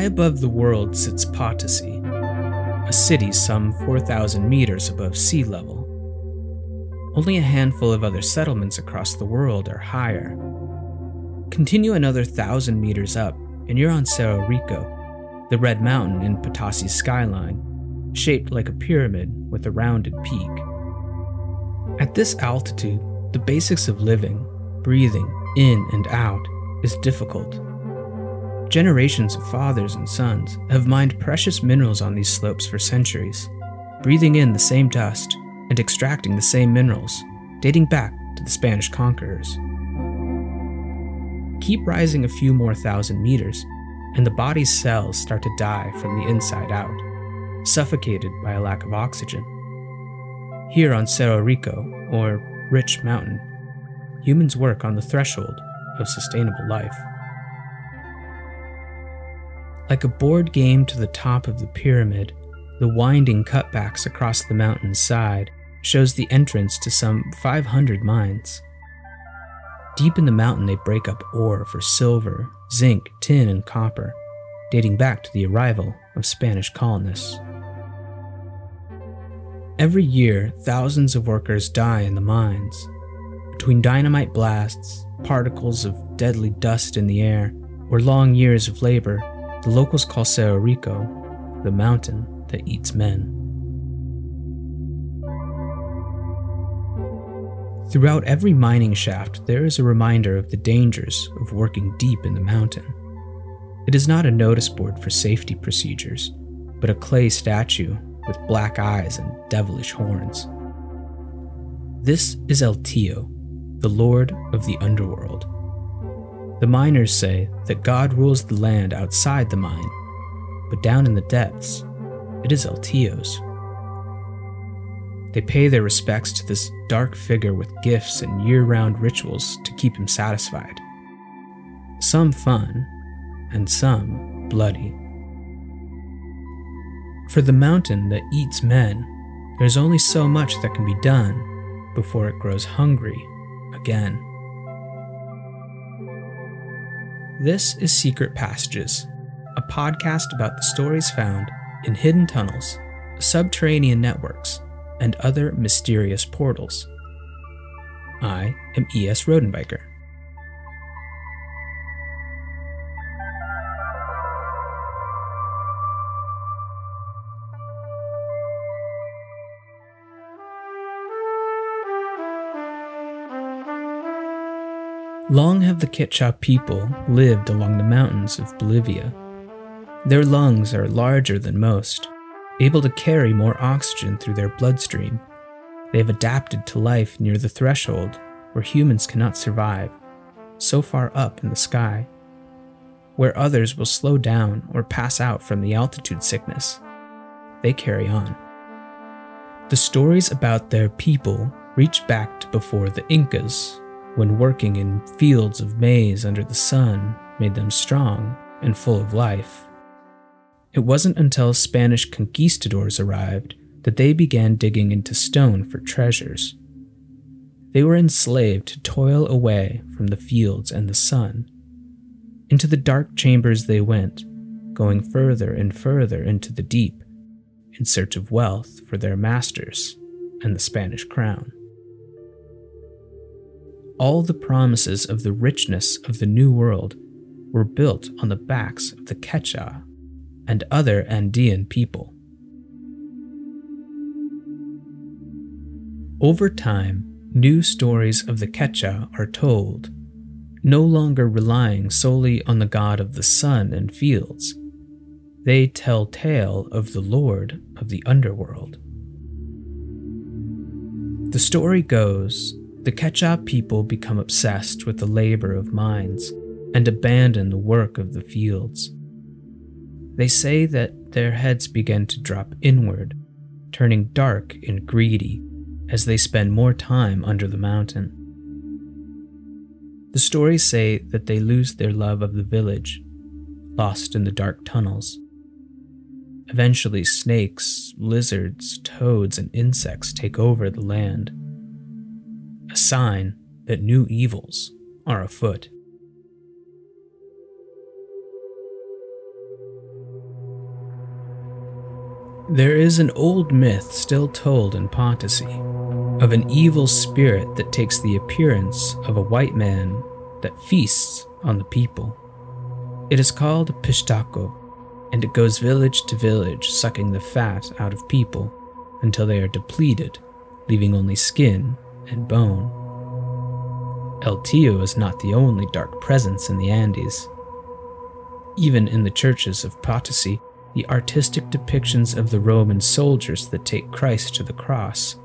High above the world sits Potosi, a city some 4,000 meters above sea level. Only a handful of other settlements across the world are higher. Continue another thousand meters up, and you're on Cerro Rico, the red mountain in Potosi's skyline, shaped like a pyramid with a rounded peak. At this altitude, the basics of living, breathing in and out, is difficult. Generations of fathers and sons have mined precious minerals on these slopes for centuries, breathing in the same dust and extracting the same minerals, dating back to the Spanish conquerors. Keep rising a few more thousand meters, and the body's cells start to die from the inside out, suffocated by a lack of oxygen. Here on Cerro Rico, or Rich Mountain, humans work on the threshold of sustainable life. Like a board game to the top of the pyramid, the winding cutbacks across the mountain's side shows the entrance to some 500 mines. Deep in the mountain, they break up ore for silver, zinc, tin, and copper, dating back to the arrival of Spanish colonists. Every year, thousands of workers die in the mines. Between dynamite blasts, particles of deadly dust in the air, or long years of labor, the locals call Cerro Rico the mountain that eats men. Throughout every mining shaft, there is a reminder of the dangers of working deep in the mountain. It is not a notice board for safety procedures, but a clay statue with black eyes and devilish horns. This is El Tío, the lord of the underworld. The miners say that God rules the land outside the mine, but down in the depths, it is El Tío's. They pay their respects to this dark figure with gifts and year round rituals to keep him satisfied. Some fun, and some bloody. For the mountain that eats men, there's only so much that can be done before it grows hungry again. This is Secret Passages, a podcast about the stories found in hidden tunnels, subterranean networks, and other mysterious portals. I am E.S. Rodenbiker. Long have the Quechua people lived along the mountains of Bolivia. Their lungs are larger than most, able to carry more oxygen through their bloodstream. They have adapted to life near the threshold where humans cannot survive, so far up in the sky, where others will slow down or pass out from the altitude sickness. They carry on. The stories about their people reach back to before the Incas, when working in fields of maize under the sun made them strong and full of life. It wasn't until Spanish conquistadors arrived that they began digging into stone for treasures. They were enslaved to toil away from the fields and the sun. Into the dark chambers they went, going further and further into the deep, in search of wealth for their masters and the Spanish crown. All the promises of the richness of the New World were built on the backs of the Quechua and other Andean people. Over time, new stories of the Quechua are told, no longer relying solely on the god of the sun and fields. They tell tale of the lord of the underworld. The story goes the Quechua people become obsessed with the labor of mines and abandon the work of the fields. They say that their heads begin to drop inward, turning dark and greedy as they spend more time under the mountain. The stories say that they lose their love of the village, lost in the dark tunnels. Eventually, snakes, lizards, toads, and insects take over the land. A sign that new evils are afoot. There is an old myth still told in Potosi of an evil spirit that takes the appearance of a white man that feasts on the people. It is called Pishtaco, and it goes village to village sucking the fat out of people until they are depleted, leaving only skin and bone. El Tio is not the only dark presence in the Andes. Even in the churches of Potosi, the artistic depictions of the Roman soldiers that take Christ to the cross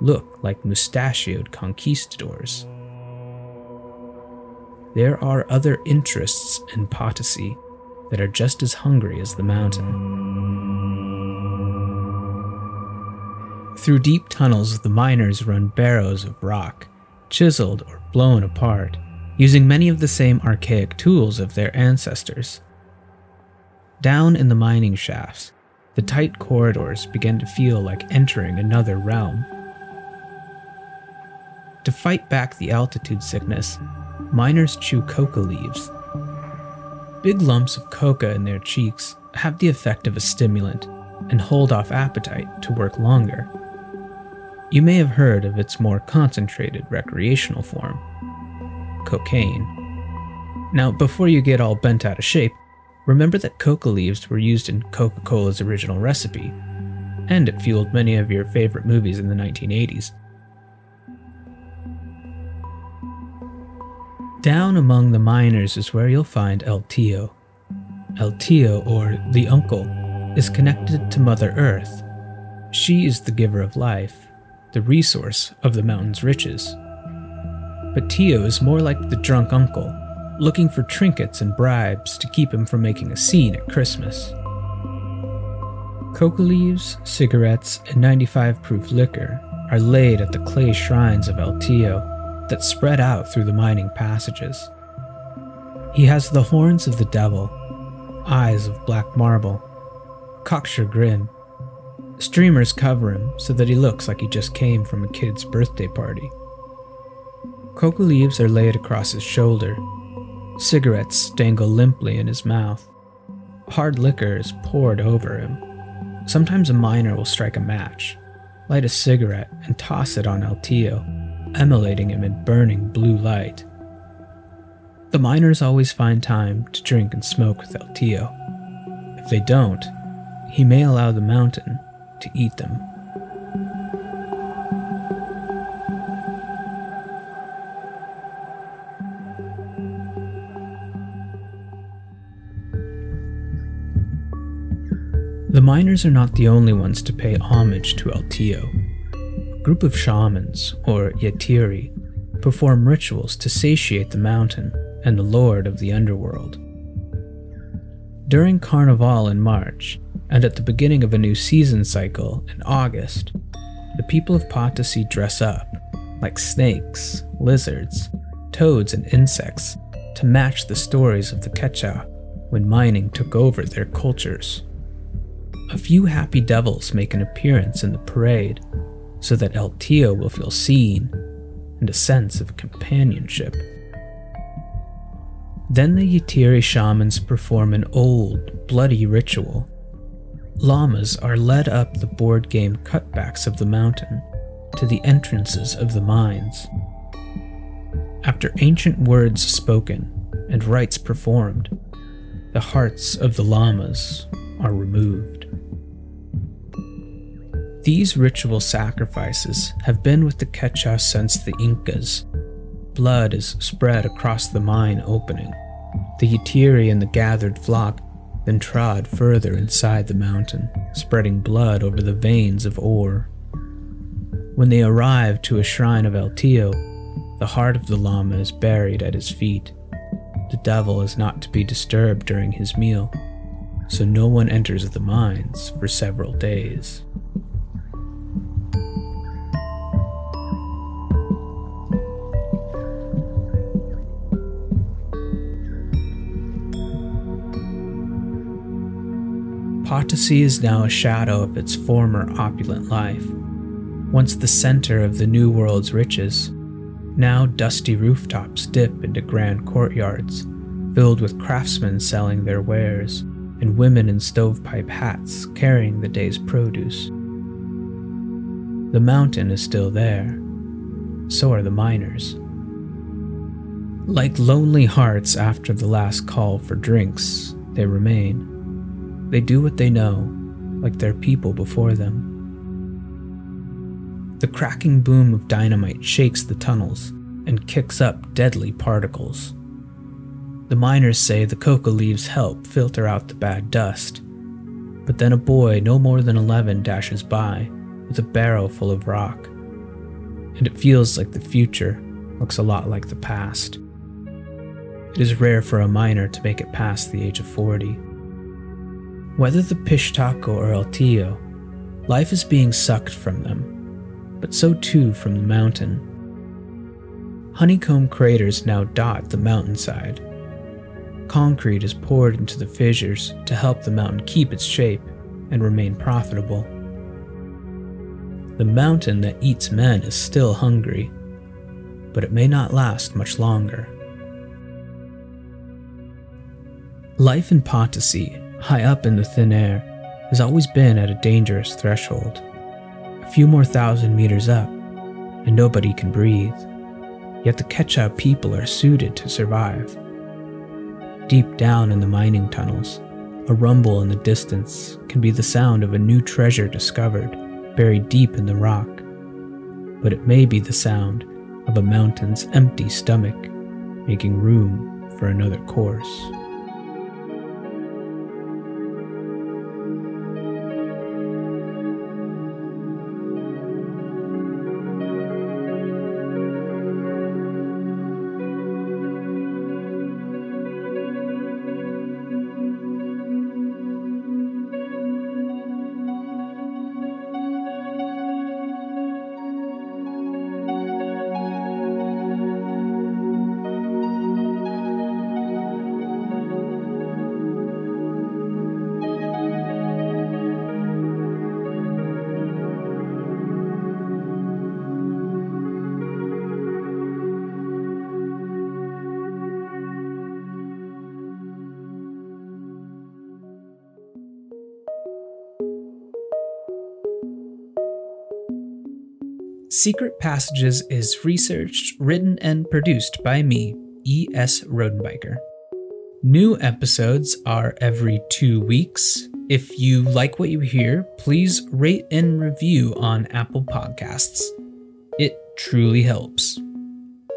look like mustachioed conquistadors. There are other interests in Potosi that are just as hungry as the mountain. Through deep tunnels, the miners run barrows of rock, chiseled or blown apart, using many of the same archaic tools of their ancestors. Down in the mining shafts, the tight corridors begin to feel like entering another realm. To fight back the altitude sickness, miners chew coca leaves. Big lumps of coca in their cheeks have the effect of a stimulant and hold off appetite to work longer. You may have heard of its more concentrated recreational form cocaine. Now, before you get all bent out of shape, Remember that coca leaves were used in Coca Cola's original recipe, and it fueled many of your favorite movies in the 1980s. Down among the miners is where you'll find El Tio. El Tio, or the uncle, is connected to Mother Earth. She is the giver of life, the resource of the mountain's riches. But Tio is more like the drunk uncle looking for trinkets and bribes to keep him from making a scene at Christmas. Coca leaves, cigarettes, and 95 proof liquor are laid at the clay shrines of El Tio that spread out through the mining passages. He has the horns of the devil, eyes of black marble, cocksure grin. Streamers cover him so that he looks like he just came from a kid's birthday party. Coca leaves are laid across his shoulder Cigarettes dangle limply in his mouth. Hard liquor is poured over him. Sometimes a miner will strike a match, light a cigarette, and toss it on El Tio, emulating him in burning blue light. The miners always find time to drink and smoke with El Tio. If they don't, he may allow the mountain to eat them. The miners are not the only ones to pay homage to El Tio. A group of shamans, or yatiri, perform rituals to satiate the mountain and the lord of the underworld. During Carnival in March, and at the beginning of a new season cycle in August, the people of Potosi dress up, like snakes, lizards, toads, and insects, to match the stories of the Quechua when mining took over their cultures a few happy devils make an appearance in the parade so that El Tio will feel seen and a sense of companionship. Then the Yatiri shamans perform an old, bloody ritual. Llamas are led up the board game cutbacks of the mountain to the entrances of the mines. After ancient words spoken and rites performed, the hearts of the llamas are removed. These ritual sacrifices have been with the Quechua since the Incas. Blood is spread across the mine opening. The Yatiri and the gathered flock then trod further inside the mountain, spreading blood over the veins of ore. When they arrive to a shrine of El Tio, the heart of the llama is buried at his feet. The devil is not to be disturbed during his meal, so no one enters the mines for several days. Potosi is now a shadow of its former opulent life. Once the center of the New World's riches, now dusty rooftops dip into grand courtyards, filled with craftsmen selling their wares and women in stovepipe hats carrying the day's produce. The mountain is still there, so are the miners. Like lonely hearts after the last call for drinks, they remain. They do what they know, like their people before them. The cracking boom of dynamite shakes the tunnels and kicks up deadly particles. The miners say the coca leaves help filter out the bad dust, but then a boy no more than 11 dashes by with a barrow full of rock, and it feels like the future looks a lot like the past. It is rare for a miner to make it past the age of 40. Whether the Pishtaco or El Tío, life is being sucked from them but so too from the mountain. Honeycomb craters now dot the mountainside. Concrete is poured into the fissures to help the mountain keep its shape and remain profitable. The mountain that eats men is still hungry, but it may not last much longer. Life in Potosi, high up in the thin air, has always been at a dangerous threshold A few more thousand meters up, and nobody can breathe. Yet the Quechua people are suited to survive. Deep down in the mining tunnels, a rumble in the distance can be the sound of a new treasure discovered, buried deep in the rock. But it may be the sound of a mountain's empty stomach, making room for another course. Secret Passages is researched, written, and produced by me, E.S. Rodenbiker. New episodes are every two weeks. If you like what you hear, please rate and review on Apple Podcasts. It truly helps.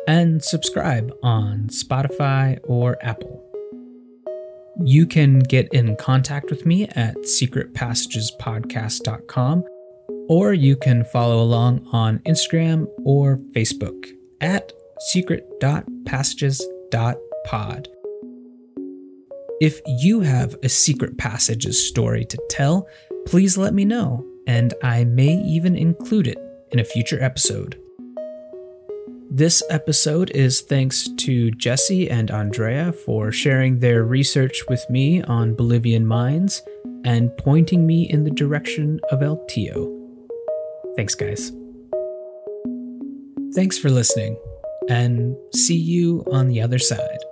And subscribe on Spotify or Apple. You can get in contact with me at secretpassagespodcast.com or you can follow along on Instagram or Facebook at secret.passages.pod. If you have a secret passages story to tell, please let me know, and I may even include it in a future episode. This episode is thanks to Jesse and Andrea for sharing their research with me on Bolivian mines and pointing me in the direction of El Tío. Thanks, guys. Thanks for listening, and see you on the other side.